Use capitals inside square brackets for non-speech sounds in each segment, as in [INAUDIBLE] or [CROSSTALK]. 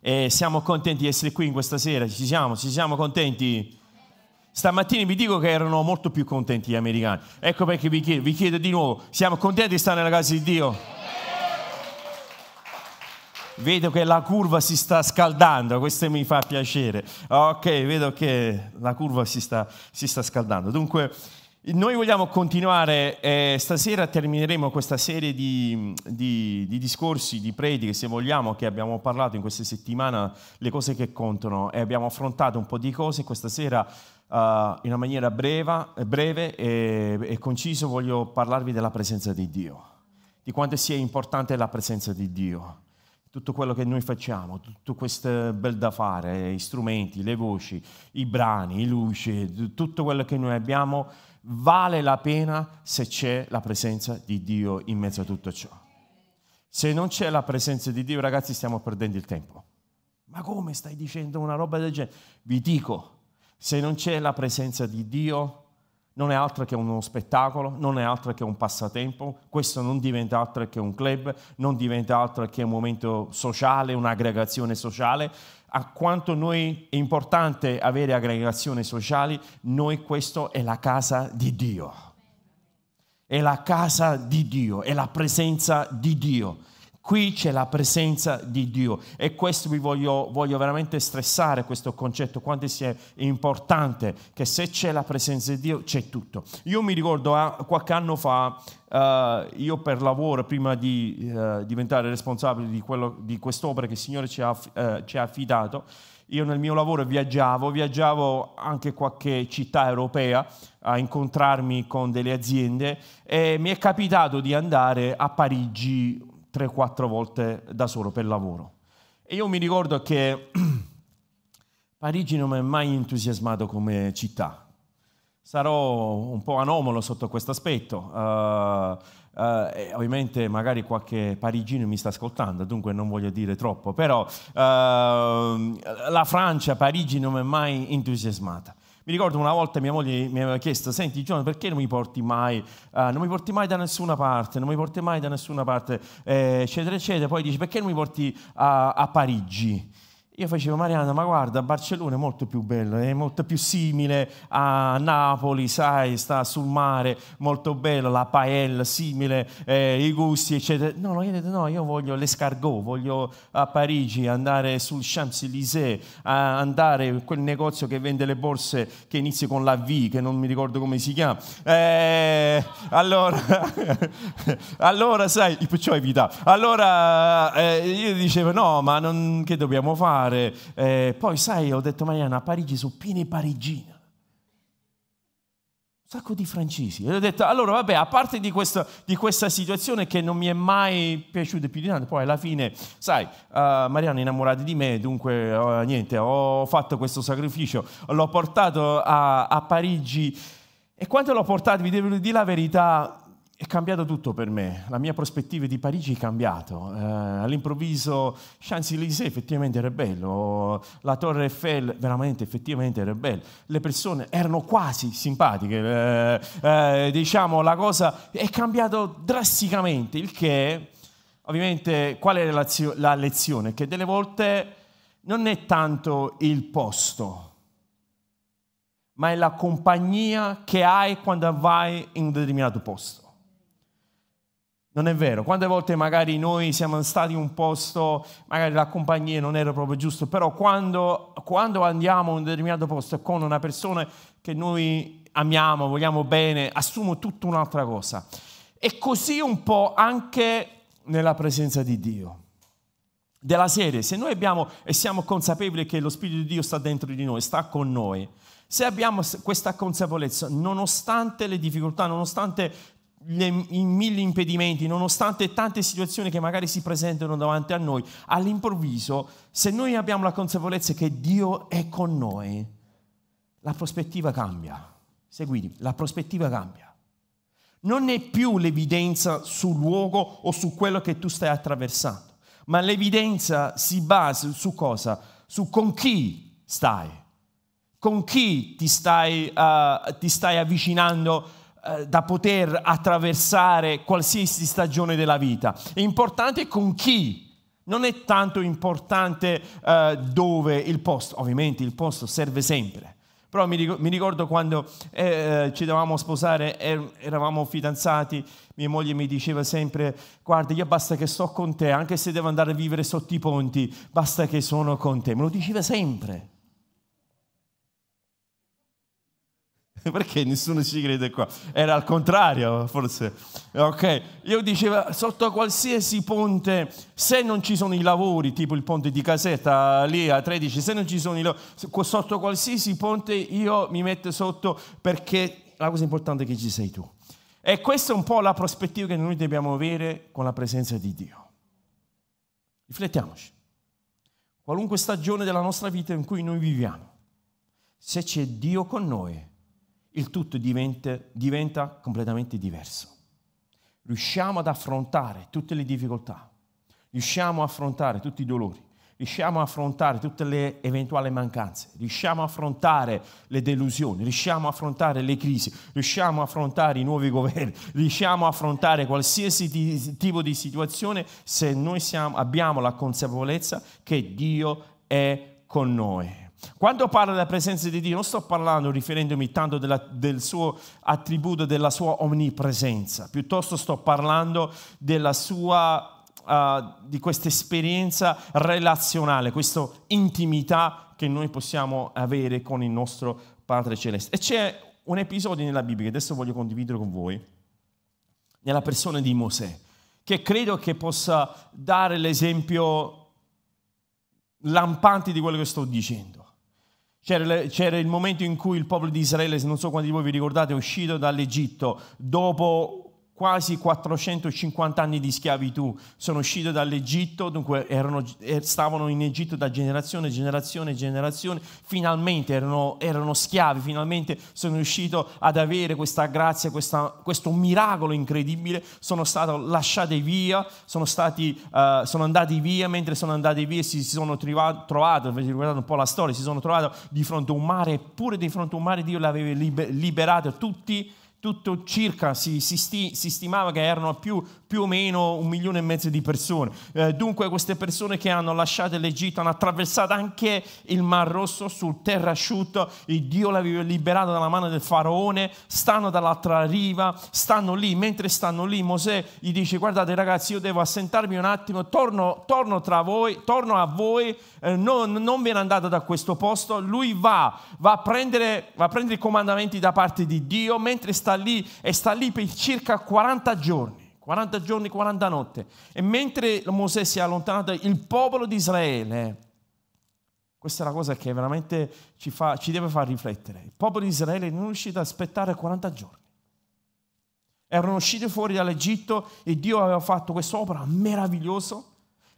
E siamo contenti di essere qui in questa sera. Ci siamo? Ci siamo contenti? Stamattina vi dico che erano molto più contenti gli americani. Ecco perché vi chiedo, vi chiedo di nuovo, siamo contenti di stare nella casa di Dio? Vedo che la curva si sta scaldando, questo mi fa piacere. Ok, vedo che la curva si sta, si sta scaldando. Dunque, noi vogliamo continuare, eh, stasera termineremo questa serie di, di, di, discorsi, di prediche, se vogliamo, che abbiamo parlato in questa settimana, le cose che contano, e abbiamo affrontato un po' di cose. Questa sera, uh, in una maniera breve, breve e, e conciso, voglio parlarvi della presenza di Dio, di quanto sia importante la presenza di Dio. Tutto quello che noi facciamo, tutto questo bel da fare, gli strumenti, le voci, i brani, i luci, tutto quello che noi abbiamo vale la pena se c'è la presenza di Dio in mezzo a tutto ciò. Se non c'è la presenza di Dio, ragazzi, stiamo perdendo il tempo. Ma come stai dicendo una roba del genere? Vi dico, se non c'è la presenza di Dio, non è altro che uno spettacolo, non è altro che un passatempo, questo non diventa altro che un club, non diventa altro che un momento sociale, un'aggregazione sociale. A quanto noi è importante avere aggregazioni sociali, noi questo è la casa di Dio. È la casa di Dio, è la presenza di Dio. Qui c'è la presenza di Dio e questo vi voglio, voglio, veramente stressare, questo concetto, quanto sia importante che se c'è la presenza di Dio c'è tutto. Io mi ricordo uh, qualche anno fa, uh, io per lavoro, prima di uh, diventare responsabile di, quello, di, quest'opera che il Signore ci ha, ci ha affidato, io nel mio lavoro viaggiavo, viaggiavo anche qualche città europea a incontrarmi con delle aziende e mi è capitato di andare a Parigi 3-4 volte da solo per lavoro. E io mi ricordo che [CLEARS THROAT] Parigi non mi ha mai entusiasmato come città. Sarò un po' anomalo sotto questo aspetto. Uh, Uh, ovviamente magari qualche parigino mi sta ascoltando, dunque non voglio dire troppo, però uh, la Francia, Parigi non mi è mai entusiasmata. Mi ricordo una volta mia moglie mi aveva chiesto, senti Giovanni, perché non mi porti mai, uh, non mi porti mai da nessuna parte, non mi porti mai da nessuna parte, eh, eccetera, eccetera. Poi dice, perché non mi porti a, a Parigi? Io facevo, Mariana, ma guarda, Barcellona è molto più bello, è molto più simile a Napoli, sai, sta sul mare, molto bello, la paella, simile, eh, i gusti, eccetera. No, no, io detto, no, io voglio l'escargot, voglio a Parigi andare sul Champs-Élysées, andare in quel negozio che vende le borse che inizia con la V, che non mi ricordo come si chiama. Eh, allora, [LAUGHS] allora, sai, perciò evita. Allora, eh, io dicevo, no, ma non, che dobbiamo fare? Fare. Eh, poi, sai, ho detto, Mariana, a Parigi sono pieni parigine. Un sacco di francesi. E ho detto, allora, vabbè, a parte di, questo, di, questa situazione che non mi è mai piaciuta più di tanto, poi alla fine, sai, uh, Mariana è innamorata di me, dunque, uh, niente, ho fatto questo sacrificio, l'ho portato a, a Parigi. E quando l'ho portato, vi devo dire la verità, è cambiato tutto per me, la mia prospettiva di Parigi è cambiata. Eh, all'improvviso Champs-Élysées effettivamente era bello, la Torre Eiffel veramente effettivamente era bella, le persone erano quasi simpatiche, eh, eh, diciamo la cosa è cambiata drasticamente, il che ovviamente qual è la lezione? Che delle volte non è tanto il posto, ma è la compagnia che hai quando vai in un determinato posto. Non è vero, quante volte magari noi siamo stati in un posto, magari la compagnia non era proprio giusto, però quando, quando andiamo in un determinato posto con una persona che noi amiamo, vogliamo bene, assumo tutta un'altra cosa. E così un po' anche nella presenza di Dio. Della serie, se noi abbiamo e siamo consapevoli che lo Spirito di Dio sta dentro di noi, sta con noi, se abbiamo questa consapevolezza, nonostante le difficoltà, nonostante i mille impedimenti, nonostante tante situazioni che magari si presentano davanti a noi, all'improvviso, se noi abbiamo la consapevolezza che Dio è con noi, la prospettiva cambia. Seguitemi, la prospettiva cambia. Non è più l'evidenza sul luogo o su quello che tu stai attraversando, ma l'evidenza si basa su cosa? Su con chi stai, con chi ti stai, uh, ti stai avvicinando da poter attraversare qualsiasi stagione della vita. È importante con chi. Non è tanto importante uh, dove il posto, ovviamente il posto serve sempre, però mi ricordo quando eh, eh, ci dovevamo sposare, er, eravamo fidanzati, mia moglie mi diceva sempre, guarda, io basta che sto con te, anche se devo andare a vivere sotto i ponti, basta che sono con te. Me lo diceva sempre. [LAUGHS] Perché nessuno ci crede qua? Era al contrario, forse. Ok, io dicevo sotto qualsiasi ponte, se non ci sono i lavori, tipo il ponte di Casetta lì a 13, se non ci sono i lavori, sotto qualsiasi ponte io mi metto sotto perché la cosa importante è che ci sei tu. E questa è un po' la prospettiva che noi dobbiamo avere con la presenza di Dio. Riflettiamoci. Qualunque stagione della nostra vita in cui noi viviamo, se c'è Dio con noi, il tutto diventa, diventa completamente diverso. Riusciamo ad affrontare tutte le difficoltà, riusciamo ad affrontare tutti i dolori, riusciamo a affrontare tutte le eventuali mancanze, riusciamo a affrontare le delusioni, riusciamo a affrontare le crisi, riusciamo a affrontare i nuovi governi, [LAUGHS] riusciamo a affrontare qualsiasi tipo di situazione se noi siamo, abbiamo la consapevolezza che Dio è con noi. Quando parlo della presenza di Dio non sto parlando riferendomi tanto della, del suo attributo, della sua onnipresenza, piuttosto sto parlando della sua Uh, di questa esperienza relazionale, questa intimità che noi possiamo avere con il nostro Padre Celeste. E c'è un episodio nella Bibbia che adesso voglio condividere con voi, nella persona di Mosè, che credo che possa dare l'esempio lampante di quello che sto dicendo. C'era, c'era, il momento in cui il popolo di Israele, non so quanti di voi vi ricordate, è uscito dall'Egitto. Dopo quasi 450 anni di schiavitù, sono usciti dall'Egitto, dunque erano, er, stavano in Egitto da generazione, generazione, generazione, finalmente erano, erano schiavi, finalmente sono riusciti ad avere questa grazia, questa, questo miracolo incredibile, sono stati lasciati via, sono, stati, uh, sono andati via, mentre sono andati via si, si sono trovati, trovato, vi ricordate un po' la storia, si sono trovati di fronte a un mare, eppure di fronte a un mare Dio li aveva liberato tutti tutto circa si, si, sti, si stimava che erano più, più, o meno un milione e mezzo di persone. Eh, dunque queste persone che hanno lasciato l'Egitto hanno attraversato anche il Mar Rosso sul terra asciutto, il Dio l'aveva liberato dalla mano del faraone, stanno dall'altra riva, stanno lì, mentre stanno lì Mosè gli dice guardate ragazzi io devo assentarmi un attimo, torno, torno tra voi, torno a voi, eh, non, non ve ne andate da questo posto, lui va, va a, prendere, va a prendere i comandamenti da parte di Dio mentre sta lì e sta lì per circa 40 giorni, 40 giorni, 40 notti. E mentre Mosè si è allontanato, il popolo di Israele, questa è la cosa che veramente ci, fa, ci deve far riflettere, il popolo di Israele non è riuscito ad aspettare 40 giorni. Erano usciti fuori dall'Egitto e Dio aveva fatto quest'opera meravigliosa,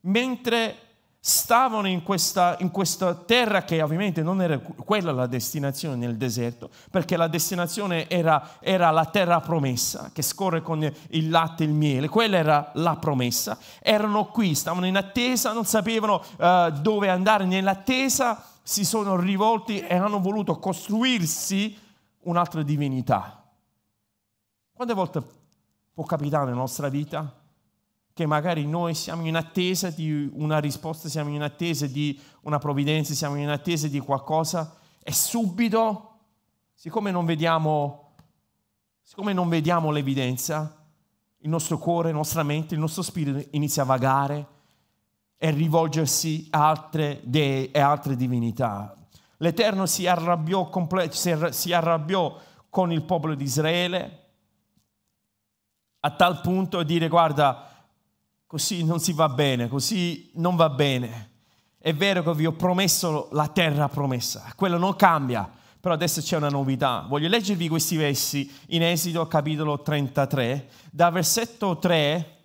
mentre stavano in questa, in questa, terra che ovviamente non era quella la destinazione nel deserto, perché la destinazione era, era, la terra promessa che scorre con il latte e il miele, quella era la promessa. Erano qui, stavano in attesa, non sapevano uh, dove andare, nell'attesa si sono rivolti e hanno voluto costruirsi un'altra divinità. Quante volte può capitare nella nostra vita? Che magari noi siamo in attesa di una risposta, siamo in attesa di una provvidenza, siamo in attesa di qualcosa e subito, siccome non vediamo, siccome non vediamo l'evidenza, il nostro cuore, la nostra mente, il nostro spirito inizia a vagare e rivolgersi a altre dee e altre divinità. L'Eterno si arrabbiò, si arrabbiò con il popolo di Israele a tal punto di dire guarda, così non si va bene, così non va bene. È vero che vi ho promesso la terra promessa, quello non cambia, Però adesso c'è una novità. Voglio leggervi questi versi in Esito capitolo 33. Da versetto 3,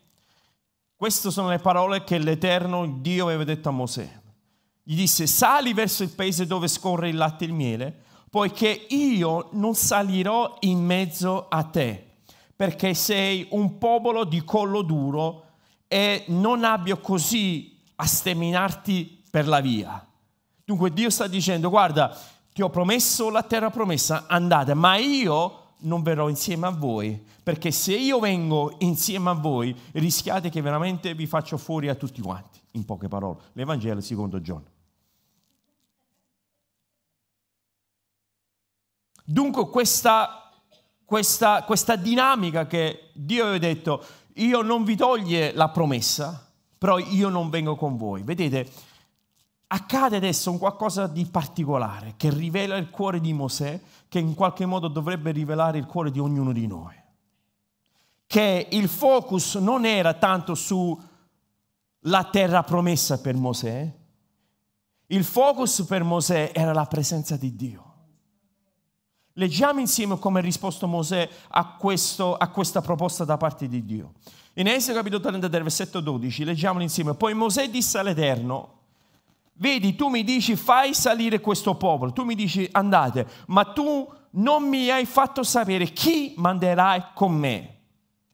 queste sono le parole che l'Eterno Dio aveva detto a Mosè. Gli disse, sali verso il paese dove scorre il latte e il miele, poiché io non salirò in mezzo a te, perché sei un popolo di collo duro e non abbia così a sterminarti per la via. Dunque Dio sta dicendo, guarda, ti ho promesso la terra promessa, andate, ma io non verrò insieme a voi, perché se io vengo insieme a voi rischiate che veramente vi faccio fuori a tutti quanti, in poche parole. L'Evangelo secondo Giovanni. Dunque questa, questa, questa dinamica che Dio aveva detto, io non vi toglie la promessa, però io non vengo con voi. Vedete, accade adesso un qualcosa di particolare che rivela il cuore di Mosè, che in qualche modo dovrebbe rivelare il cuore di ognuno di noi. Che il focus non era tanto sulla terra promessa per Mosè, il focus per Mosè era la presenza di Dio. Leggiamo insieme come ha risposto Mosè a, questo, a, questa proposta da parte di Dio. In Esodo capitolo 33, versetto 12, leggiamolo insieme. Poi Mosè disse all'Eterno, vedi, tu mi dici fai salire questo popolo, tu mi dici andate, ma tu non mi hai fatto sapere chi manderai con me.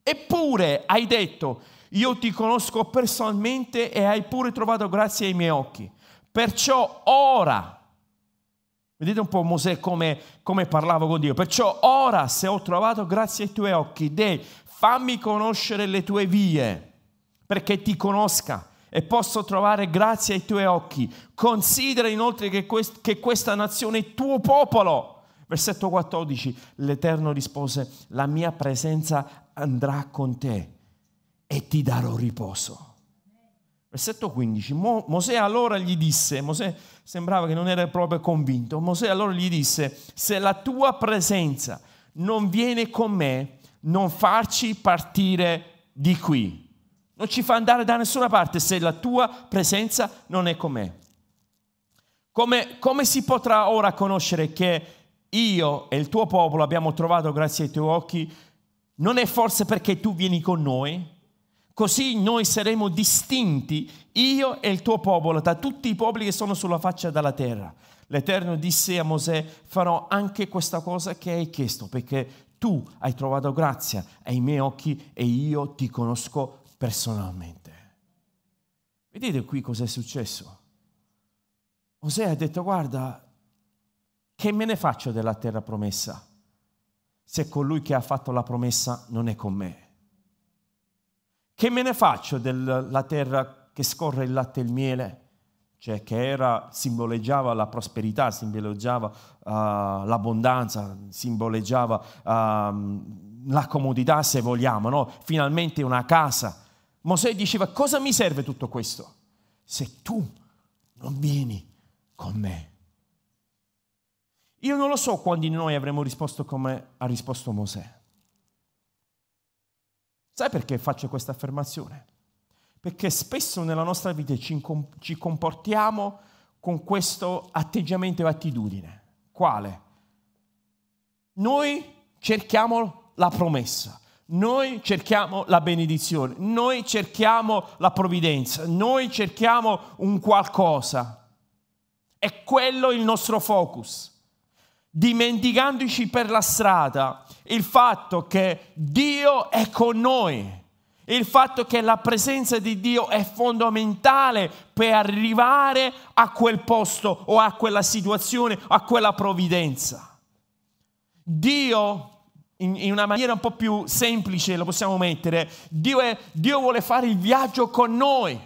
Eppure hai detto, io ti conosco personalmente e hai pure trovato grazia ai miei occhi. Perciò ora Vedete un po' Mosè come, come, parlava con Dio. Perciò ora se ho trovato grazie ai tuoi occhi, Dei, fammi conoscere le tue vie, perché ti conosca e posso trovare grazie ai tuoi occhi. Considera inoltre che, quest- che questa nazione è tuo popolo. Versetto 14, l'Eterno rispose, la mia presenza andrà con te e ti darò riposo. Versetto 15, Mo- Mosè allora gli disse, Mosè sembrava che non era proprio convinto, Mosè allora gli disse, se la tua presenza non viene con me, non farci partire di qui. Non ci fa andare da nessuna parte se la tua presenza non è con me. Come, come si potrà ora conoscere che io e il tuo popolo abbiamo trovato grazie ai tuoi occhi? Non è forse perché tu vieni con noi? Così noi saremo distinti, io e il tuo popolo, da tutti i popoli che sono sulla faccia della terra. L'Eterno disse a Mosè, farò anche questa cosa che hai chiesto, perché tu hai trovato grazia ai miei occhi e io ti conosco personalmente. Vedete qui cosa è successo? Mosè ha detto, guarda, che me ne faccio della terra promessa se colui che ha fatto la promessa non è con me? Che me ne faccio della terra che scorre il latte e il miele? Cioè che era, simboleggiava la prosperità, simboleggiava uh, l'abbondanza, simboleggiava uh, la comodità se vogliamo, no? finalmente una casa. Mosè diceva cosa mi serve tutto questo se tu non vieni con me? Io non lo so quando noi avremmo risposto come ha risposto Mosè. Sai perché faccio questa affermazione? Perché spesso nella nostra vita ci comportiamo con questo atteggiamento e attitudine. Quale? Noi cerchiamo la promessa, noi cerchiamo la benedizione, noi cerchiamo la provvidenza, noi cerchiamo un qualcosa. È quello il nostro focus dimenticandoci per la strada il fatto che Dio è con noi, il fatto che la presenza di Dio è fondamentale per arrivare a quel posto o a quella situazione, a quella provvidenza. Dio, in, una maniera un po' più semplice lo possiamo mettere, Dio, è, Dio vuole fare il viaggio con noi.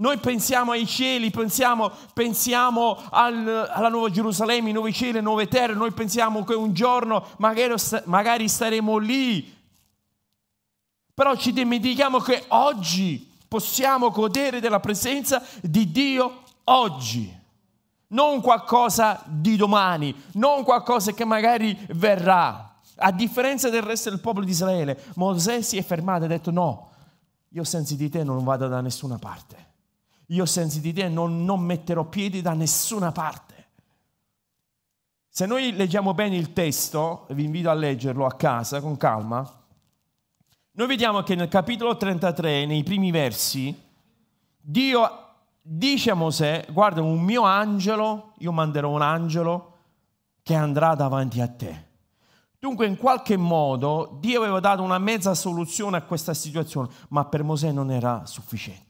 Noi pensiamo ai cieli, pensiamo, pensiamo al, alla Nuova Gerusalemme, i nuovi cieli, le nuove terre, noi pensiamo che un giorno magari, magari staremo lì, però ci dimentichiamo che oggi possiamo godere della presenza di Dio oggi, non qualcosa di domani, non qualcosa che magari verrà. A differenza del resto del popolo di Israele, Mosè si è fermato e ha detto no, io senza di te non vado da nessuna parte io senza di te non, non metterò piedi da nessuna parte. Se noi leggiamo bene il testo, vi invito a leggerlo a casa con calma, noi vediamo che nel capitolo 33, nei primi versi, Dio dice a Mosè, guarda un mio angelo, io manderò un angelo che andrà davanti a te. Dunque in qualche modo Dio aveva dato una mezza soluzione a questa situazione, ma per Mosè non era sufficiente.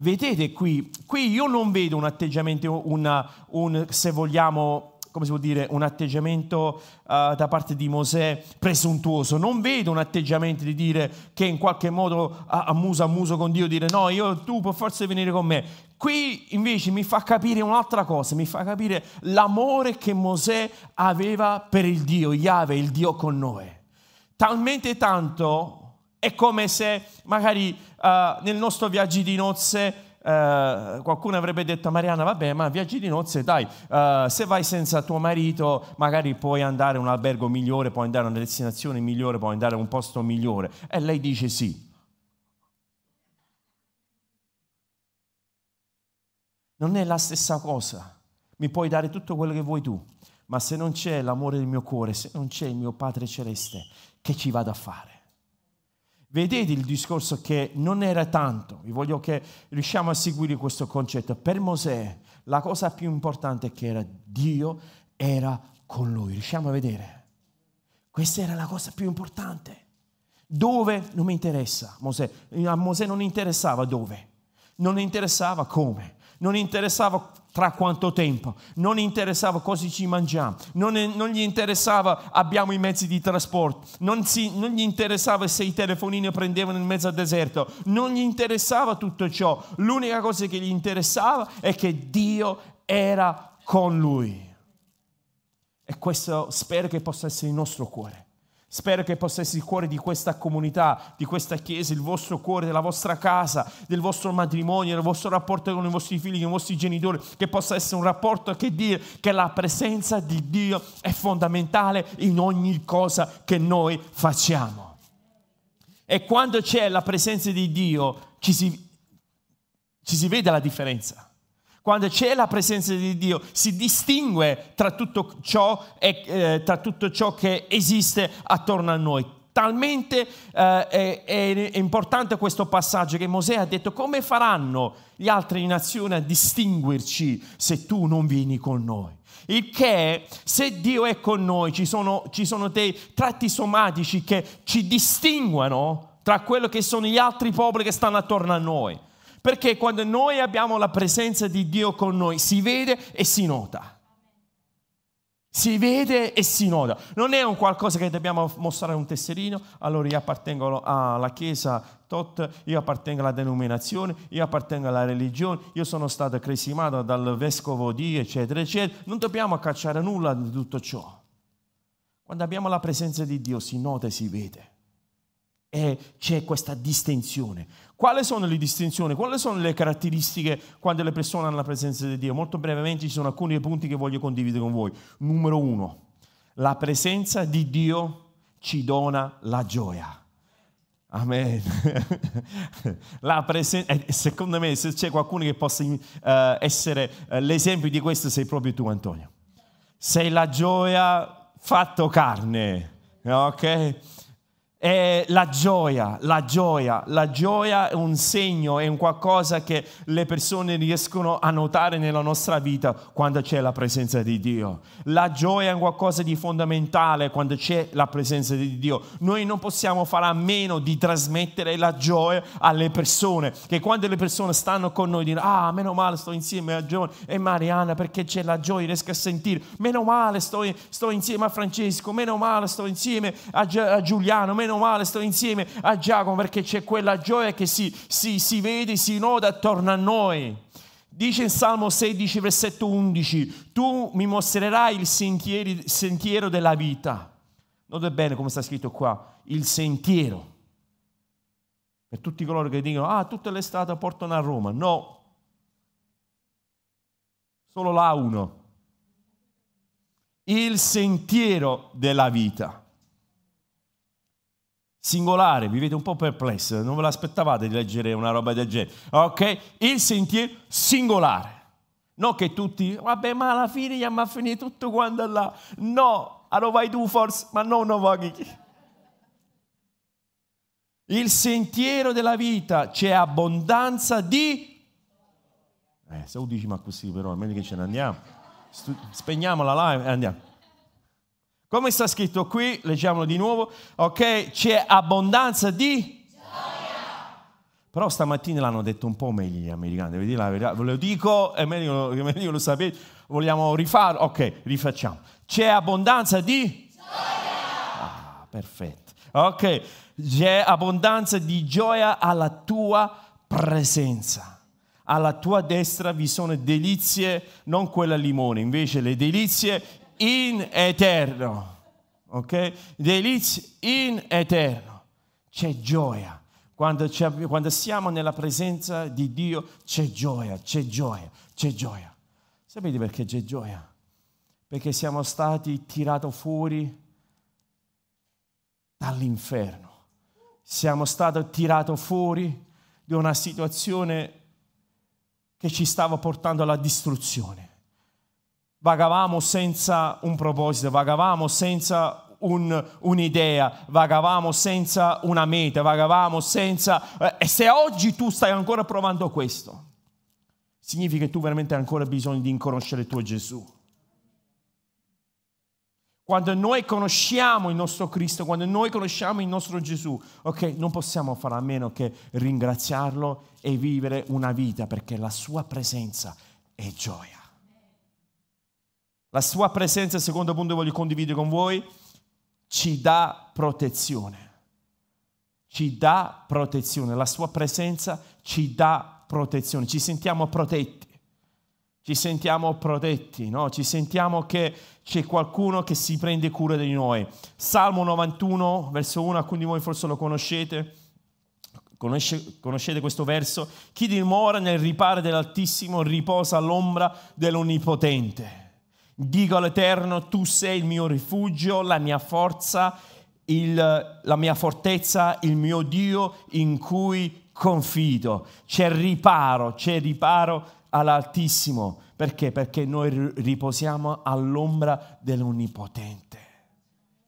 Vedete qui, qui io non vedo un atteggiamento, una, un, se vogliamo, come si può dire, un atteggiamento uh, da parte di Mosè presuntuoso. Non vedo un atteggiamento di dire che in qualche modo a, muso a muso con Dio dire no, io, tu puoi forse venire con me. Qui invece mi fa capire un'altra cosa, mi fa capire l'amore che Mosè aveva per il Dio, Yahweh, il Dio con noi. Talmente tanto è come se magari uh, nel nostro viaggio di nozze Uh, qualcuno avrebbe detto a Mariana, vabbè, ma viaggi di nozze, dai, uh, se vai senza tuo marito, magari puoi andare a un albergo migliore, puoi andare a una destinazione migliore, puoi andare a un posto migliore. E lei dice sì. Non è la stessa cosa. Mi puoi dare tutto quello che vuoi tu, ma se non c'è l'amore del mio cuore, se non c'è il mio Padre Celeste, che ci vado a fare? Vedete il discorso che non era tanto, vi voglio che riusciamo a seguire questo concetto. Per Mosè la cosa più importante che era Dio era con lui, riusciamo a vedere? Questa era la cosa più importante. Dove non mi interessa Mosè, a Mosè non interessava dove, non interessava come, non interessava tra quanto tempo, non interessava cosa ci mangiamo, non, non, gli interessava abbiamo i mezzi di trasporto, non, si, non gli interessava se i telefonini prendevano in mezzo al deserto, non gli interessava tutto ciò, l'unica cosa che gli interessava è che Dio era con lui. E questo spero che possa essere il nostro cuore. Spero che possa essere il cuore di questa comunità, di questa chiesa, il vostro cuore, della vostra casa, del vostro matrimonio, del vostro rapporto con i vostri figli, con i vostri genitori, che possa essere un rapporto che dire che la presenza di Dio è fondamentale in ogni cosa che noi facciamo. E quando c'è la presenza di Dio ci si, ci si vede la differenza quando c'è la presenza di Dio, si distingue tra tutto ciò, e, eh, tra tutto ciò che esiste attorno a noi. Talmente eh, è, è, importante questo passaggio che Mosè ha detto come faranno le altre nazioni a distinguerci se tu non vieni con noi. Il che, se Dio è con noi, ci sono, ci sono dei tratti somatici che ci distinguono tra quello che sono gli altri popoli che stanno attorno a noi. Perché quando noi abbiamo la presenza di Dio con noi, si vede e si nota. Si vede e si nota. Non è un qualcosa che dobbiamo mostrare un tesserino, allora io appartengo alla chiesa tot, io appartengo alla denominazione, io appartengo alla religione, io sono stato cresimato dal vescovo di, eccetera, eccetera. Non dobbiamo cacciare nulla di tutto ciò. Quando abbiamo la presenza di Dio si nota e si vede. E c'è questa distinzione. Quali sono le distinzioni? Quali sono le caratteristiche quando le persone hanno la presenza di Dio? Molto brevemente ci sono alcuni punti che voglio condividere con voi. Numero uno, la presenza di Dio ci dona la gioia. Amen. [LAUGHS] La presen- eh, secondo me, se c'è qualcuno che possa uh, essere uh, l'esempio di questo, sei proprio tu, Antonio. Sei la gioia fatto carne, ok? È la gioia, la gioia, la gioia è un segno, è un qualcosa che le persone riescono a notare nella nostra vita quando c'è la presenza di Dio. La gioia è qualcosa di fondamentale quando c'è la presenza di Dio. Noi non possiamo fare a meno di trasmettere la gioia alle persone, che quando le persone stanno con noi dicono, ah, meno male sto insieme a Giovanni e Mariana perché c'è la gioia, riesco a sentire, meno male sto, sto insieme a Francesco, meno male sto insieme a, a Giuliano, meno meno male sto insieme a Giacomo perché c'è quella gioia che si, si, si vede, si noda attorno a noi. Dice in Salmo 16, versetto 11, tu mi mostrerai il sentiero, sentiero della vita. Notate bene come sta scritto qua, il sentiero. Per tutti coloro che dicono, ah, tutte le strade portano a Roma. No, solo là uno. Il sentiero della vita singolare, vi vedo un po' perplesso, non ve l'aspettavate di leggere una roba del genere. Ok? Il sentiero singolare. Non che tutti, vabbè, ma alla fine gli ha finito tutto quanto là. No, allora vai tu forse, ma no, non voglio. Il sentiero della vita c'è abbondanza di... Eh, se lo dici ma così però, meglio che ce ne andiamo. Spegniamo la live e andiamo. Come sta scritto qui, leggiamolo di nuovo, ok? C'è abbondanza di... Però stamattina l'hanno detto un po' meglio gli americani, devo dire la verità, ve lo dico, è meglio, è meglio lo sapete, vogliamo rifarlo? Ok, rifacciamo. C'è abbondanza di... Gioia! Ah, perfetto. Ok, c'è abbondanza di gioia alla tua presenza. Alla tua destra vi sono delizie, non quella limone, invece le delizie in eterno. Ok? Delizie in eterno. C'è gioia quando, quando siamo nella presenza di Dio c'è gioia, c'è gioia, c'è gioia. Sapete perché c'è gioia? Perché siamo stati tirati fuori dall'inferno. Siamo stati tirati fuori di una situazione che ci stava portando alla distruzione. Vagavamo senza un proposito, vagavamo senza un, un'idea, vagavamo senza una meta, vagavamo senza... Eh, e se oggi tu stai ancora provando questo, significa che tu veramente hai ancora bisogno di conoscere il tuo Gesù. Quando noi conosciamo il nostro Cristo, quando noi conosciamo il nostro Gesù, ok, non possiamo fare a meno che ringraziarlo e vivere una vita perché la sua presenza è gioia. La sua presenza, secondo punto, voglio condividere con voi, ci dà protezione. Ci dà protezione, la sua presenza ci dà protezione, ci sentiamo protetti. Ci sentiamo protetti, no? ci sentiamo che c'è qualcuno che si prende cura di noi. Salmo 91, verso 1, alcuni di voi forse lo conoscete. Conosce, conoscete questo verso? Chi dimora nel riparo dell'Altissimo riposa all'ombra dell'Onnipotente. Dico all'Eterno, tu sei il mio rifugio, la mia forza, il, la mia fortezza, il mio Dio in cui confido. C'è riparo, c'è riparo all'Altissimo. Perché? Perché noi riposiamo all'ombra dell'Onnipotente.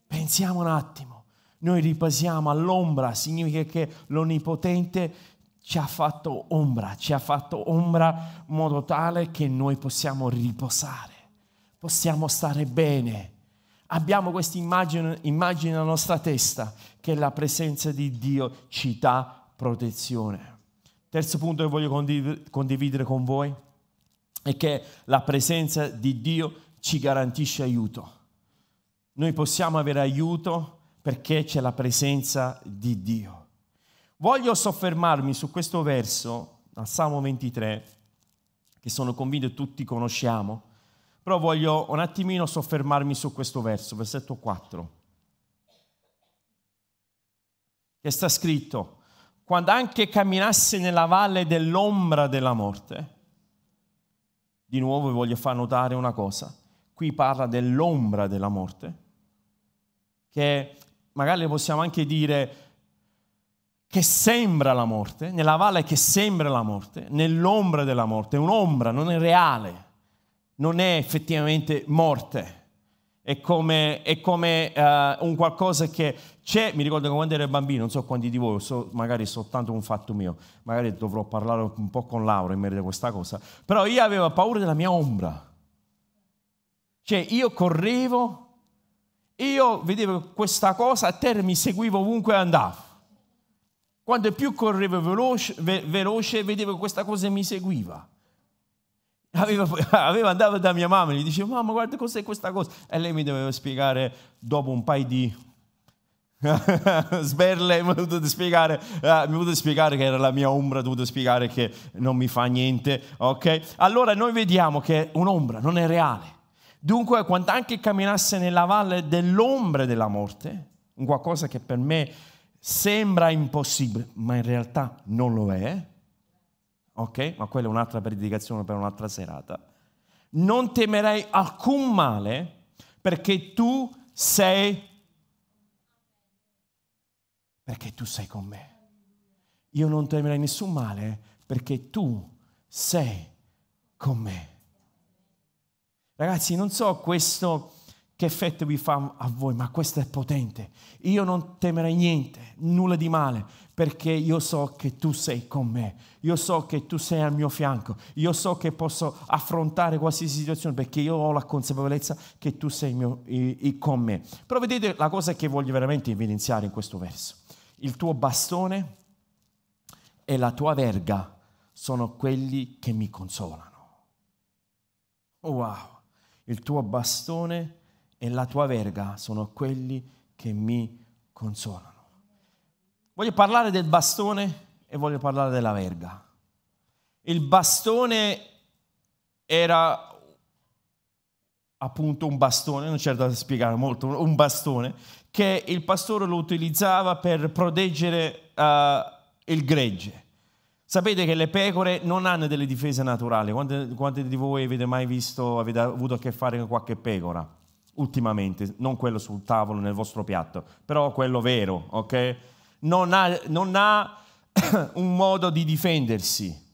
Pensiamo un attimo, noi riposiamo all'ombra, significa che l'Onnipotente ci ha fatto ombra, ci ha fatto ombra in modo tale che noi possiamo riposare possiamo stare bene. Abbiamo questa immagine, nella nostra testa che la presenza di Dio ci dà protezione. Terzo punto che voglio condividere con voi è che la presenza di Dio ci garantisce aiuto. Noi possiamo avere aiuto perché c'è la presenza di Dio. Voglio soffermarmi su questo verso, al Salmo 23, che sono convinto tutti conosciamo, però voglio un attimino soffermarmi su questo verso, versetto 4, che sta scritto, quando anche camminassi nella valle dell'ombra della morte, di nuovo vi voglio far notare una cosa, qui parla dell'ombra della morte, che magari possiamo anche dire che sembra la morte, nella valle che sembra la morte, nell'ombra della morte, è un'ombra, non è reale non è effettivamente morte, è come, è come uh, un qualcosa che c'è, mi ricordo che quando ero bambino, non so quanti di voi, so, magari soltanto un fatto mio, magari dovrò parlare un po' con Laura in merito a questa cosa, però io avevo paura della mia ombra. Cioè io correvo, io vedevo questa cosa a terra mi seguivo ovunque andavo. Quando più correvo veloce, veloce vedevo questa cosa mi seguiva. Aveva, [LAUGHS] aveva andato da mia mamma e gli diceva mamma guarda cos'è questa cosa e lei mi doveva spiegare dopo un paio di [LAUGHS] sberle mi dovuto spiegare, dovuto spiegare che era la mia ombra, ha dovuto spiegare che non mi fa niente, ok? Allora noi vediamo che un'ombra non è reale. Dunque, quando anche camminasse nella valle dell'ombra della morte, qualcosa che per me sembra impossibile, ma in realtà non lo è, ok? Ma quella è un'altra predicazione per un'altra serata. Non temerai alcun male perché tu sei perché tu sei con me. Io non temerai nessun male perché tu sei con me. Ragazzi, non so questo che effetto vi fa a voi, ma questo è potente. Io non temerei niente, nulla di male, perché io so che tu sei con me, io so che tu sei al mio fianco, io so che posso affrontare qualsiasi situazione perché io ho la consapevolezza che tu sei mio, i, i, con me. Però vedete la cosa che voglio veramente evidenziare in questo verso. Il tuo bastone e la tua verga sono quelli che mi consolano. Wow, il tuo bastone e la tua verga sono quelli che mi consolano. Voglio parlare del bastone e voglio parlare della verga. Il bastone era appunto un bastone, non c'è da spiegare molto, un bastone che il pastore lo utilizzava per proteggere uh, il gregge. Sapete che le pecore non hanno delle difese naturali. Quanti, quanti di voi avete mai visto, avete avuto a che fare con qualche pecora? Ultimamente, non quello sul tavolo nel vostro piatto, però quello vero, ok? Non ha, non ha [COUGHS] un modo di difendersi.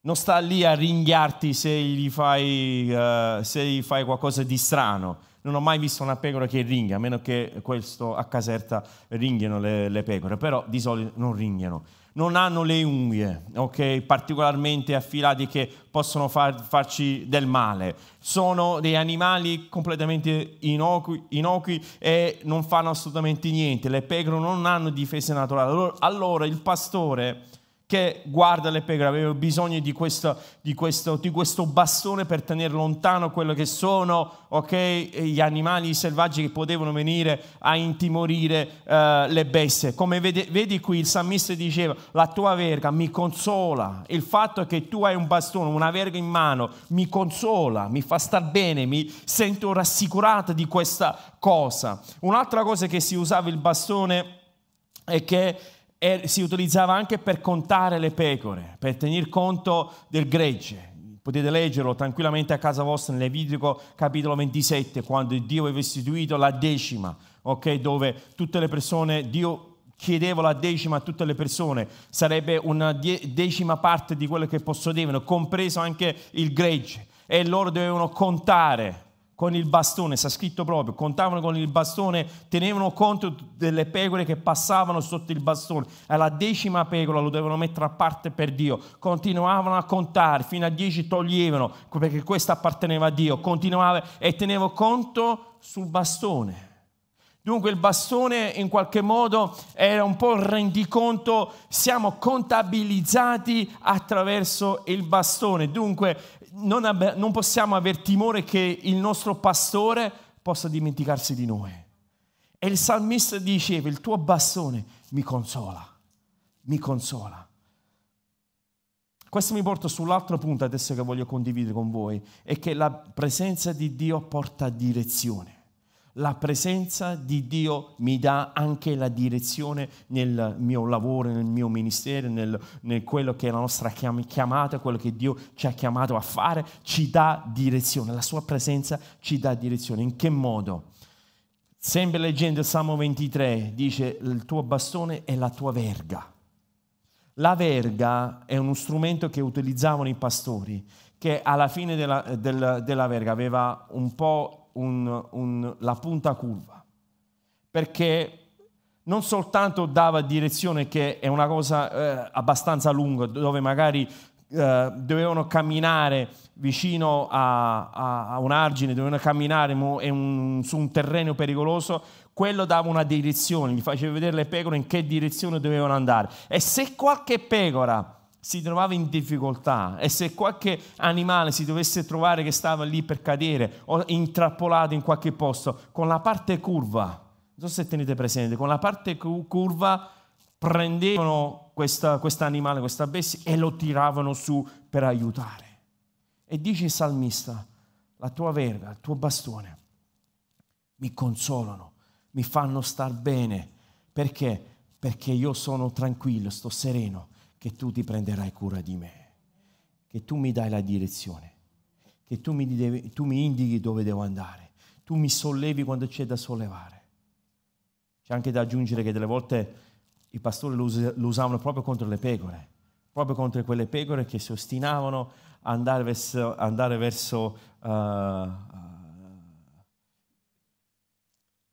Non sta lì a ringhiarti se gli fai, uh, se gli fai qualcosa di strano. Non ho mai visto una pecora che ringhia, a meno che questo a Caserta ringhiano le, le pecore, però di solito non ringhiano non hanno le unghie, ok? Particolarmente affilati che possono far, farci del male. Sono dei animali completamente innocui, innocui, e non fanno assolutamente niente. Le pecore non hanno difese naturali. Allora, allora il pastore che guarda le pecore, aveva bisogno di questo, di, questo, di questo, bastone per tenere lontano quello che sono okay, gli animali selvaggi che potevano venire a intimorire uh, le bestie. Come vedi, vedi, qui il salmista diceva, la tua verga mi consola, il fatto che tu hai un bastone, una verga in mano, mi consola, mi fa star bene, mi sento rassicurato di questa cosa. Un'altra cosa che si usava il bastone è che e si utilizzava anche per contare le pecore, per tenere conto del gregge. Potete leggerlo tranquillamente a casa vostra nel Levitico capitolo 27, quando Dio aveva istituito la decima, okay, dove tutte le persone, Dio chiedeva la decima a tutte le persone, sarebbe una decima parte di quello che possedevano, compreso anche il gregge, e loro dovevano contare con il bastone, sta scritto proprio, contavano con il bastone, tenevano conto delle pecore che passavano sotto il bastone, e la decima pecora lo dovevano mettere a parte per Dio, continuavano a contare, fino a dieci toglievano, perché questa apparteneva a Dio, continuava e teneva conto sul bastone. Dunque il bastone in qualche modo era un po' il rendiconto, siamo contabilizzati attraverso il bastone. Dunque non, abbe, non possiamo aver timore che il nostro pastore possa dimenticarsi di noi. E il salmista diceva, il tuo bastone mi consola, mi consola. Questo mi porta sull'altro punto adesso che voglio condividere con voi, è che la presenza di Dio porta direzione la presenza di Dio mi dà anche la direzione nel mio lavoro, nel mio ministero, nel, nel, quello che è la nostra chiamata, quello che Dio ci ha chiamato a fare, ci dà direzione. La sua presenza ci dà direzione. In che modo? Sempre leggendo il Salmo 23, dice il tuo bastone è la tua verga. La verga è uno strumento che utilizzavano i pastori, che alla fine della, della, della verga aveva un po' un, un, la punta curva, perché non soltanto dava direzione, che è una cosa eh, abbastanza lunga, dove magari eh, dovevano camminare vicino a, a, a, un argine, dovevano camminare un, su un terreno pericoloso, quello dava una direzione, gli faceva vedere le pecore in che direzione dovevano andare. E se qualche pecora si trovava in difficoltà e se qualche animale si dovesse trovare che stava lì per cadere o intrappolato in qualche posto, con la parte curva, non so se tenete presente, con la parte curva prendevano questo animale, questa bestia e lo tiravano su per aiutare. E dice il salmista, la tua verga, il tuo bastone mi consolano, mi fanno star bene. Perché? Perché io sono tranquillo, sto sereno che tu ti prenderai cura di me, che tu mi dai la direzione, che tu mi, devi, tu mi indichi dove devo andare, tu mi sollevi quando c'è da sollevare. C'è anche da aggiungere che delle volte i pastori lo, usavano proprio contro le pecore, proprio contro quelle pecore che si ostinavano a andare verso, andare verso uh,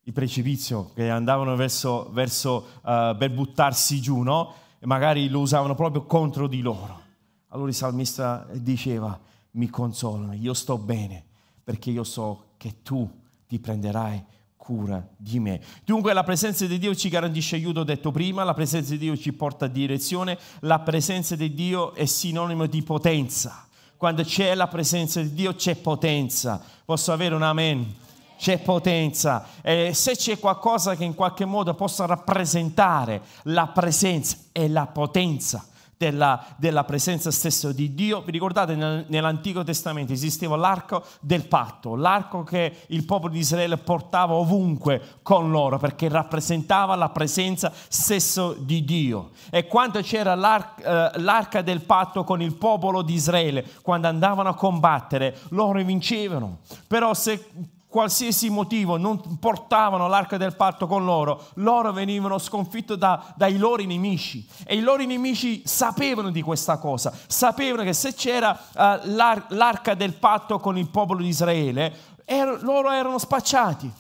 il precipizio, che andavano verso, verso uh, per buttarsi giù, no? E magari lo usavano proprio contro di loro. Allora il salmista diceva, mi consolano, io sto bene, perché io so che tu ti prenderai cura di me. Dunque la presenza di Dio ci garantisce aiuto, ho detto prima, la presenza di Dio ci porta a direzione, la presenza di Dio è sinonimo di potenza. Quando c'è la presenza di Dio c'è potenza. Posso avere un amen? C'è potenza. E se c'è qualcosa che in qualche modo possa rappresentare la presenza e la potenza della, della, presenza stessa di Dio. Vi ricordate nel, nell'Antico Testamento esisteva l'arco del patto, l'arco che il popolo di Israele portava ovunque con loro perché rappresentava la presenza stessa di Dio. E quando c'era l'ar, eh, l'arca del patto con il popolo di Israele, quando andavano a combattere, loro vincevano. Però se qualsiasi motivo non portavano l'arca del patto con loro, loro venivano sconfitti da, dai loro nemici e i loro nemici sapevano di questa cosa, sapevano che se c'era uh, l'ar- l'arca del patto con il popolo di Israele, er- loro erano spacciati.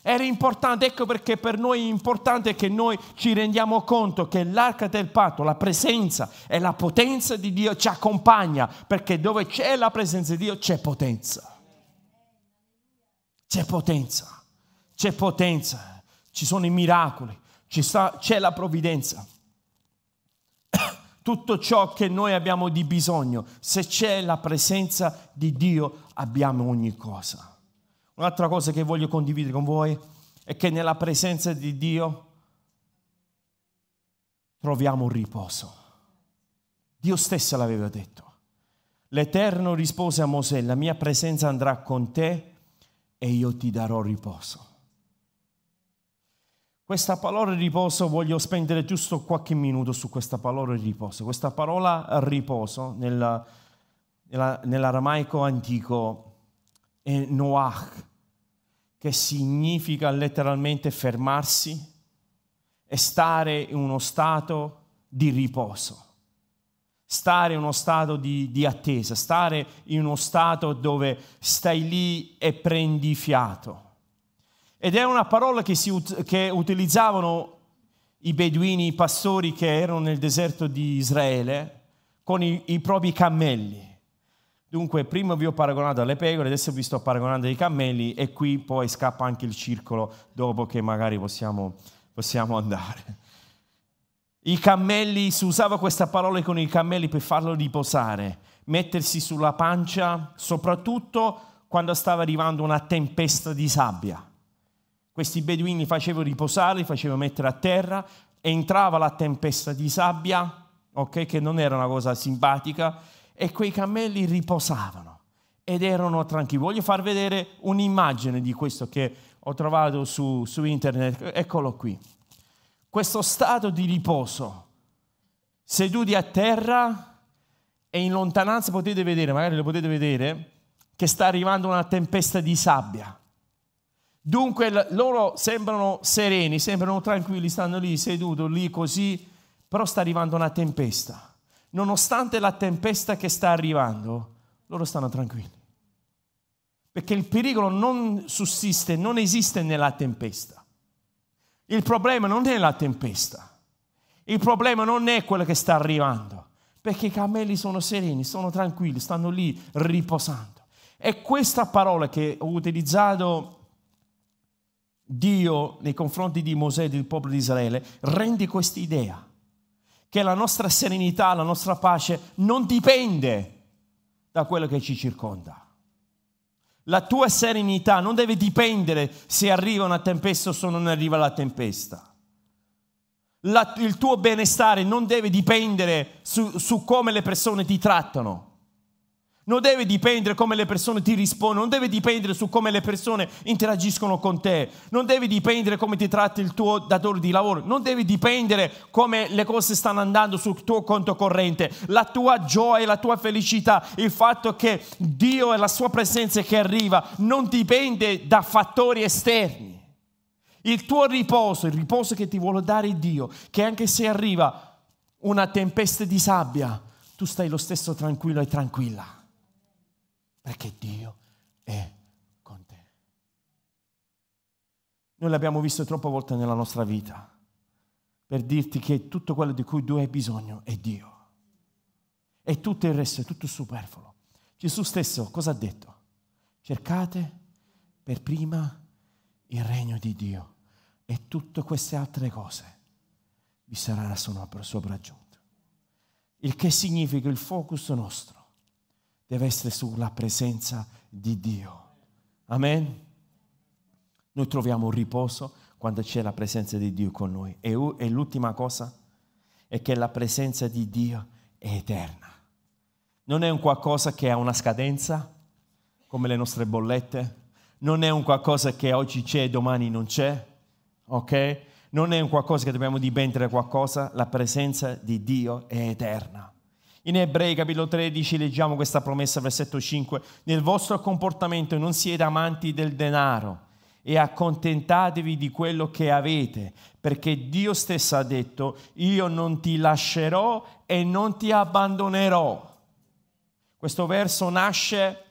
Era importante, ecco perché per noi è importante che noi ci rendiamo conto che l'arca del patto, la presenza e la potenza di Dio ci accompagna, perché dove c'è la presenza di Dio c'è potenza. C'è potenza, c'è potenza, ci sono i miracoli, sta, c'è la provvidenza. [COUGHS] Tutto ciò che noi abbiamo di bisogno, se c'è la presenza di Dio, abbiamo ogni cosa. Un'altra cosa che voglio condividere con voi è che nella presenza di Dio troviamo un riposo. Dio stesso l'aveva detto. L'Eterno rispose a Mosè, la mia presenza andrà con te e io ti darò riposo. Questa parola riposo, voglio spendere giusto qualche minuto su questa parola riposo. Questa parola riposo nella, nella, nell'aramaico antico è noach, che significa letteralmente fermarsi e stare in uno stato di riposo stare in uno stato di, di, attesa, stare in uno stato dove stai lì e prendi fiato. Ed è una parola che, si, che utilizzavano i beduini, i pastori che erano nel deserto di Israele con i, i propri cammelli. Dunque, prima vi ho paragonato alle pecore, adesso vi sto paragonando ai cammelli e qui poi scappa anche il circolo dopo che magari possiamo, possiamo andare. I cammelli, si usava questa parola con i cammelli per farlo riposare, mettersi sulla pancia, soprattutto quando stava arrivando una tempesta di sabbia. Questi beduini facevano riposare, li facevano mettere a terra, entrava la tempesta di sabbia, ok, che non era una cosa simpatica, e quei cammelli riposavano ed erano tranquilli. Voglio far vedere un'immagine di questo che ho trovato su, su internet, eccolo qui questo stato di riposo, seduti a terra e in lontananza potete vedere, magari lo potete vedere, che sta arrivando una tempesta di sabbia. Dunque loro sembrano sereni, sembrano tranquilli, stanno lì seduti, lì così, però sta arrivando una tempesta. Nonostante la tempesta che sta arrivando, loro stanno tranquilli. Perché il pericolo non sussiste, non esiste nella tempesta. Il problema non è la tempesta, il problema non è quello che sta arrivando, perché i cammelli sono sereni, sono tranquilli, stanno lì riposando. E questa parola che ho utilizzato Dio nei confronti di Mosè e del popolo di Israele. Rende questa idea, che la nostra serenità, la nostra pace non dipende da quello che ci circonda la tua serenità non deve dipendere se arriva una tempesta o se non arriva la tempesta. La, il tuo benestare non deve dipendere su, su come le persone ti trattano non deve dipendere come le persone ti rispondono, non deve dipendere su come le persone interagiscono con te, non deve dipendere come ti tratta il tuo datore di lavoro, non deve dipendere come le cose stanno andando sul tuo conto corrente, la tua gioia, la tua felicità, il fatto che Dio e la sua presenza che arriva non dipende da fattori esterni. Il tuo riposo, il riposo che ti vuole dare Dio, che anche se arriva una tempesta di sabbia, tu stai lo stesso tranquillo e tranquilla, perché Dio è con te. Noi l'abbiamo visto troppe volte nella nostra vita, per dirti che tutto quello di cui tu hai bisogno è Dio. E tutto il resto è tutto superfluo. Gesù stesso cosa ha detto? Cercate per prima il regno di Dio e tutte queste altre cose vi saranno sopraggiunte. Il che significa il focus nostro deve essere sulla presenza di Dio. Amen. Noi troviamo riposo quando c'è la presenza di Dio con noi. E, l'ultima cosa è che la presenza di Dio è eterna. Non è un qualcosa che ha una scadenza, come le nostre bollette. Non è un qualcosa che oggi c'è e domani non c'è. Ok? non è un qualcosa che dobbiamo dipendere qualcosa, la presenza di Dio è eterna. In Ebrei capitolo 13 leggiamo questa promessa, versetto 5, nel vostro comportamento non siete amanti del denaro e accontentatevi di quello che avete, perché Dio stesso ha detto, io non ti lascerò e non ti abbandonerò. Questo verso nasce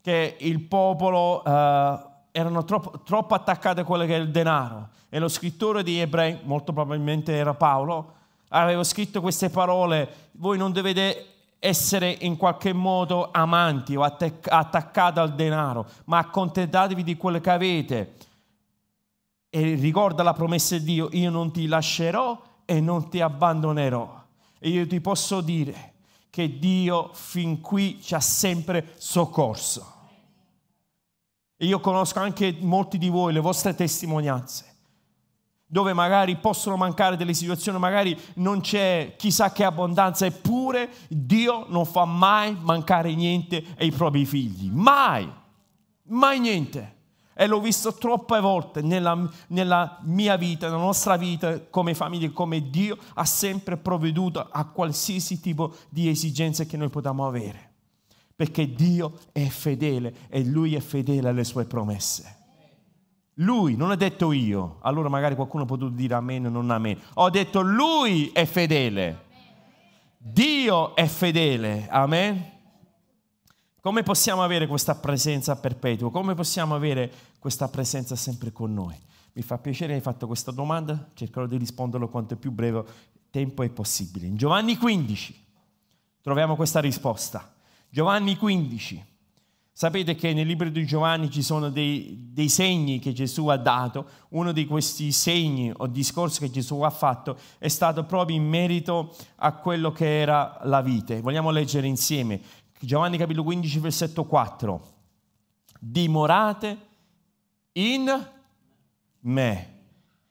che il popolo... Uh, erano troppo, troppo attaccate a quello che è il denaro. E lo scrittore di Ebrei, molto probabilmente era Paolo, aveva scritto queste parole, voi non dovete essere in qualche modo amanti o attaccati al denaro, ma accontentatevi di quello che avete. E ricorda la promessa di Dio, io non ti lascerò e non ti abbandonerò. E io ti posso dire che Dio fin qui ci ha sempre soccorso. E io conosco anche molti di voi, le vostre testimonianze, dove magari possono mancare delle situazioni, magari non c'è chissà che abbondanza, eppure Dio non fa mai mancare niente ai propri figli. Mai, mai niente. E l'ho visto troppe volte nella, nella, mia vita, nella nostra vita come famiglia, come Dio ha sempre provveduto a qualsiasi tipo di esigenze che noi possiamo avere perché Dio è fedele e Lui è fedele alle sue promesse. Lui, non ha detto io, allora magari qualcuno può dire amen o non amen. Ho detto Lui è fedele. Dio è fedele, amen. Come possiamo avere questa presenza perpetua? Come possiamo avere questa presenza sempre con noi? Mi fa piacere che hai fatto questa domanda, cercherò di risponderlo quanto più breve tempo è possibile. In Giovanni 15 troviamo questa risposta. Giovanni 15. Sapete che nel libro di Giovanni ci sono dei, dei, segni che Gesù ha dato. Uno di questi segni o discorsi che Gesù ha fatto è stato proprio in merito a quello che era la vite. Vogliamo leggere insieme Giovanni capitolo 15, versetto 4. Dimorate in me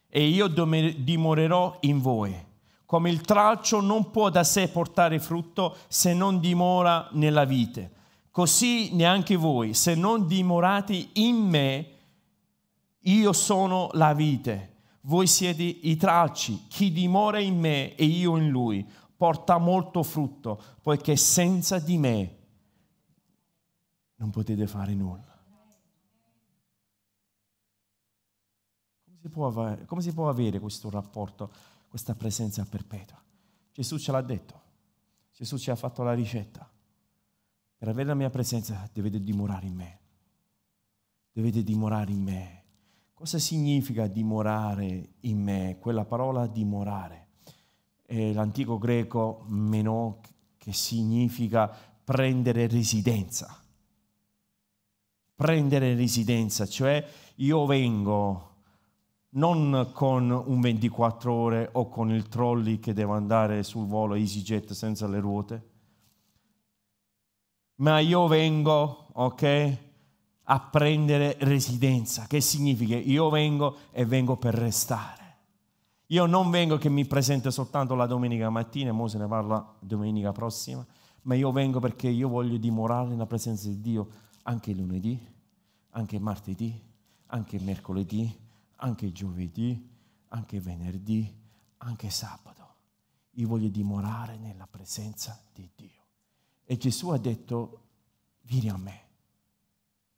e io dimorerò in voi come il tralcio non può da sé portare frutto se non dimora nella vite. Così neanche voi, se non dimorate in me, io sono la vite. Voi siete i tralci. Chi dimora in me e io in lui porta molto frutto, poiché senza di me non potete fare nulla. Come si può avere, questo rapporto? questa presenza perpetua. Gesù ce l'ha detto, Gesù ci ha fatto la ricetta. Per avere la mia presenza dovete dimorare in me. Dovete dimorare in me. Cosa significa dimorare in me? Quella parola dimorare. È l'antico greco meno che significa prendere residenza. Prendere residenza, cioè io vengo non con un 24 ore o con il trolley che deve andare sul volo EasyJet senza le ruote, ma io vengo, ok, a prendere residenza. Che significa? Io vengo e vengo per restare. Io non vengo che mi presento soltanto la domenica mattina, mo se ne parla domenica prossima, ma io vengo perché io voglio dimorare nella presenza di Dio anche lunedì, anche martedì, anche mercoledì, anche giovedì, anche venerdì, anche sabato. Io voglio dimorare nella presenza di Dio. E Gesù ha detto, vieni a me,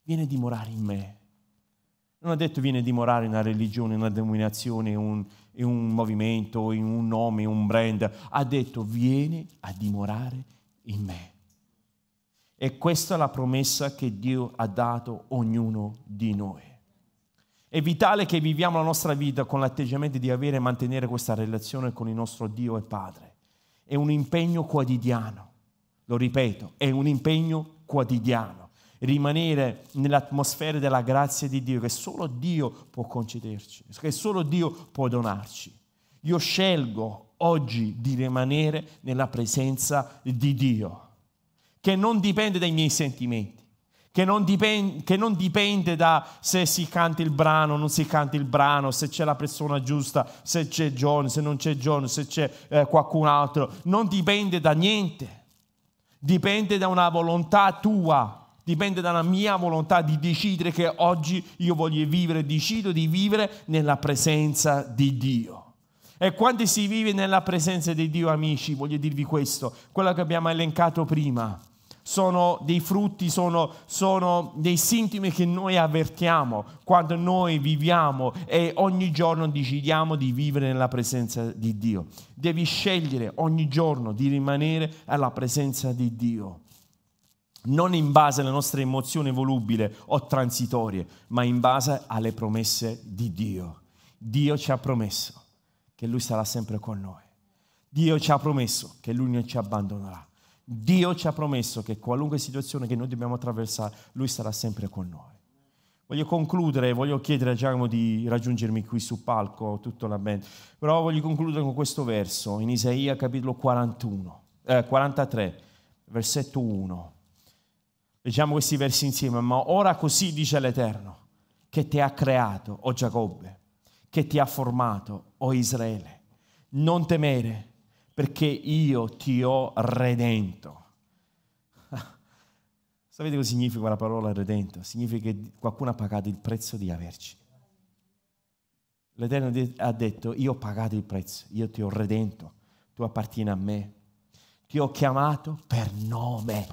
vieni a dimorare in me. Non ha detto vieni a dimorare in una religione, in una denominazione, in un, in un movimento, in un nome, in un brand. Ha detto vieni a dimorare in me. E questa è la promessa che Dio ha dato a ognuno di noi. È vitale che viviamo la nostra vita con l'atteggiamento di avere e mantenere questa relazione con il nostro Dio e Padre. È un impegno quotidiano, lo ripeto, è un impegno quotidiano. Rimanere nell'atmosfera della grazia di Dio che solo Dio può concederci, che solo Dio può donarci. Io scelgo oggi di rimanere nella presenza di Dio che non dipende dai miei sentimenti, che non, dipende, che non dipende da se si canta il brano non si canta il brano, se c'è la persona giusta, se c'è John, se non c'è John, se c'è eh, qualcun altro, non dipende da niente, dipende da una volontà tua, dipende dalla mia volontà di decidere che oggi io voglio vivere, decido di vivere nella presenza di Dio. E quando si vive nella presenza di Dio, amici, voglio dirvi questo, quello che abbiamo elencato prima, sono dei frutti, sono, sono, dei sintomi che noi avvertiamo quando noi viviamo e ogni giorno decidiamo di vivere nella presenza di Dio. Devi scegliere ogni giorno di rimanere alla presenza di Dio. Non in base alle nostre emozioni volubili o transitorie, ma in base alle promesse di Dio. Dio ci ha promesso che Lui sarà sempre con noi. Dio ci ha promesso che Lui non ci abbandonerà. Dio ci ha promesso che qualunque situazione che noi dobbiamo attraversare, Lui sarà sempre con noi. Voglio concludere, voglio chiedere a Giacomo di raggiungermi qui sul palco, tutto la band, però voglio concludere con questo verso, in Isaia capitolo 41, eh, 43, versetto 1. Leggiamo questi versi insieme, ma ora così dice l'Eterno, che ti ha creato, o Giacobbe, che ti ha formato, o Israele. Non temere, perché io ti ho redento. [LAUGHS] Sapete cosa significa la parola redento? Significa che qualcuno ha pagato il prezzo di averci. L'Eterno ha detto, io ho pagato il prezzo, io ti ho redento, tu appartieni a me. Ti ho chiamato per nome,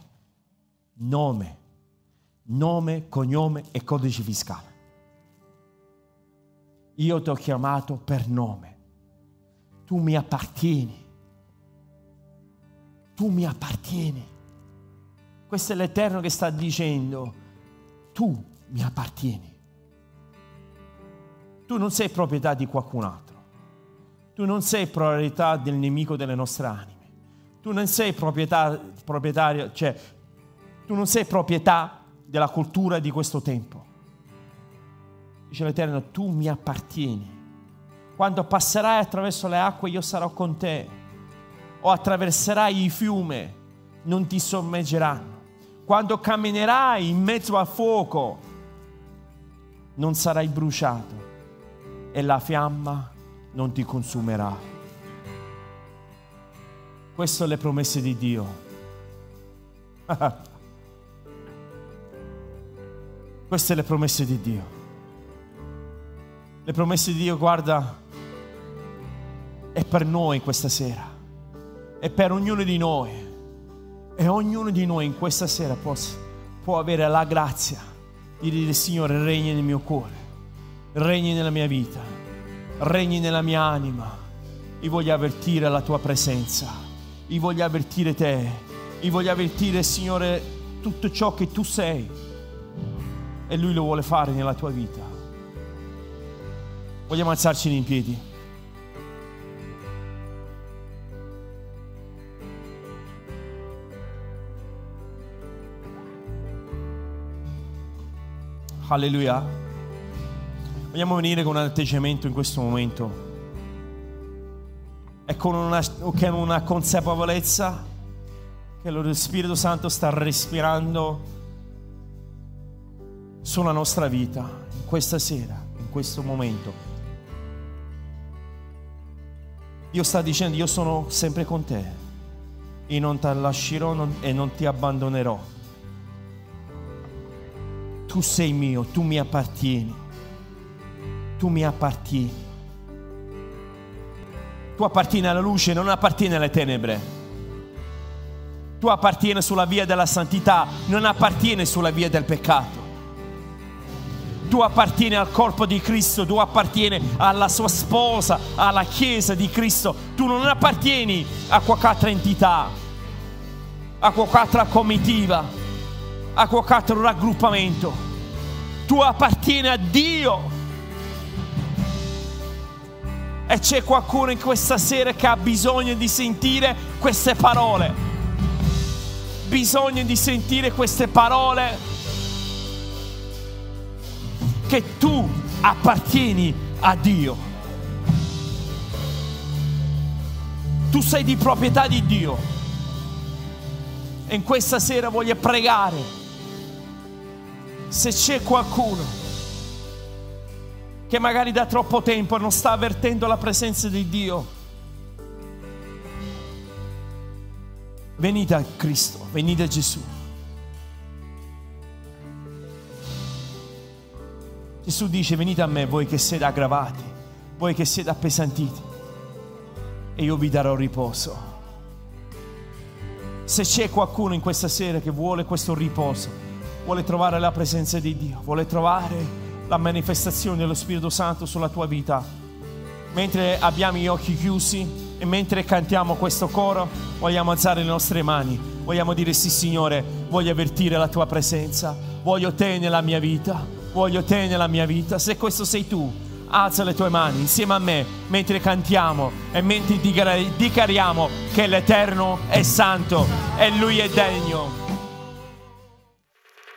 nome, nome, cognome e codice fiscale. Io ti ho chiamato per nome. Tu mi appartieni tu mi appartieni. Questo è l'Eterno che sta dicendo, tu mi appartieni. Tu non sei proprietà di qualcun altro. Tu non sei proprietà del nemico delle nostre anime. Tu non sei proprietà, proprietario, cioè, tu non sei proprietà della cultura di questo tempo. Dice l'Eterno, tu mi appartieni. Quando passerai attraverso le acque, io sarò con te o attraverserai il fiume, non ti sommergeranno. Quando camminerai in mezzo al fuoco, non sarai bruciato e la fiamma non ti consumerà. Queste sono le promesse di Dio. [LAUGHS] Queste sono le promesse di Dio. Le promesse di Dio, guarda, è per noi questa sera è per ognuno di noi. E ognuno di noi in questa sera può, può avere la grazia di dire Signore regni nel mio cuore, regni nella mia vita, regni nella mia anima. Io voglio avvertire la tua presenza, io voglio avvertire te, io voglio avvertire Signore tutto ciò che tu sei e Lui lo vuole fare nella tua vita. Vogliamo alzarci in piedi. Alleluia. Vogliamo venire con un atteggiamento in questo momento e con una, con una consapevolezza che lo Spirito Santo sta respirando sulla nostra vita in questa sera, in questo momento. Dio sta dicendo io sono sempre con te, io non ti lascerò e non ti abbandonerò tu sei mio, tu mi appartieni, tu mi appartieni. Tu appartieni alla luce, non appartieni alle tenebre. Tu appartieni sulla via della santità, non appartieni sulla via del peccato. tu appartieni al corpo di Cristo, tu appartieni alla sua sposa, alla chiesa di Cristo, tu non appartieni a qualche altra entità, a qualche altra comitiva, a qualche altro raggruppamento, tu appartieni a Dio. E c'è qualcuno in questa sera che ha bisogno di sentire queste parole. Bisogno di sentire queste parole. Che tu appartieni a Dio. Tu sei di proprietà di Dio. E in questa sera voglio pregare. Se c'è qualcuno che magari da troppo tempo non sta avvertendo la presenza di Dio. Venite a Cristo, venite a Gesù. Gesù dice venite a me voi che siete aggravati, voi che siete appesantiti e io vi darò riposo. Se c'è qualcuno in questa sera che vuole questo riposo, vuole trovare la presenza di Dio, vuole trovare la manifestazione dello Spirito Santo sulla tua vita. Mentre abbiamo gli occhi chiusi e mentre cantiamo questo coro, vogliamo alzare le nostre mani, vogliamo dire sì Signore, voglio avvertire la tua presenza, voglio te nella mia vita, voglio te nella mia vita. Se questo sei tu, alza le tue mani insieme a me mentre cantiamo e mentre dichiariamo che l'Eterno è santo e Lui è degno.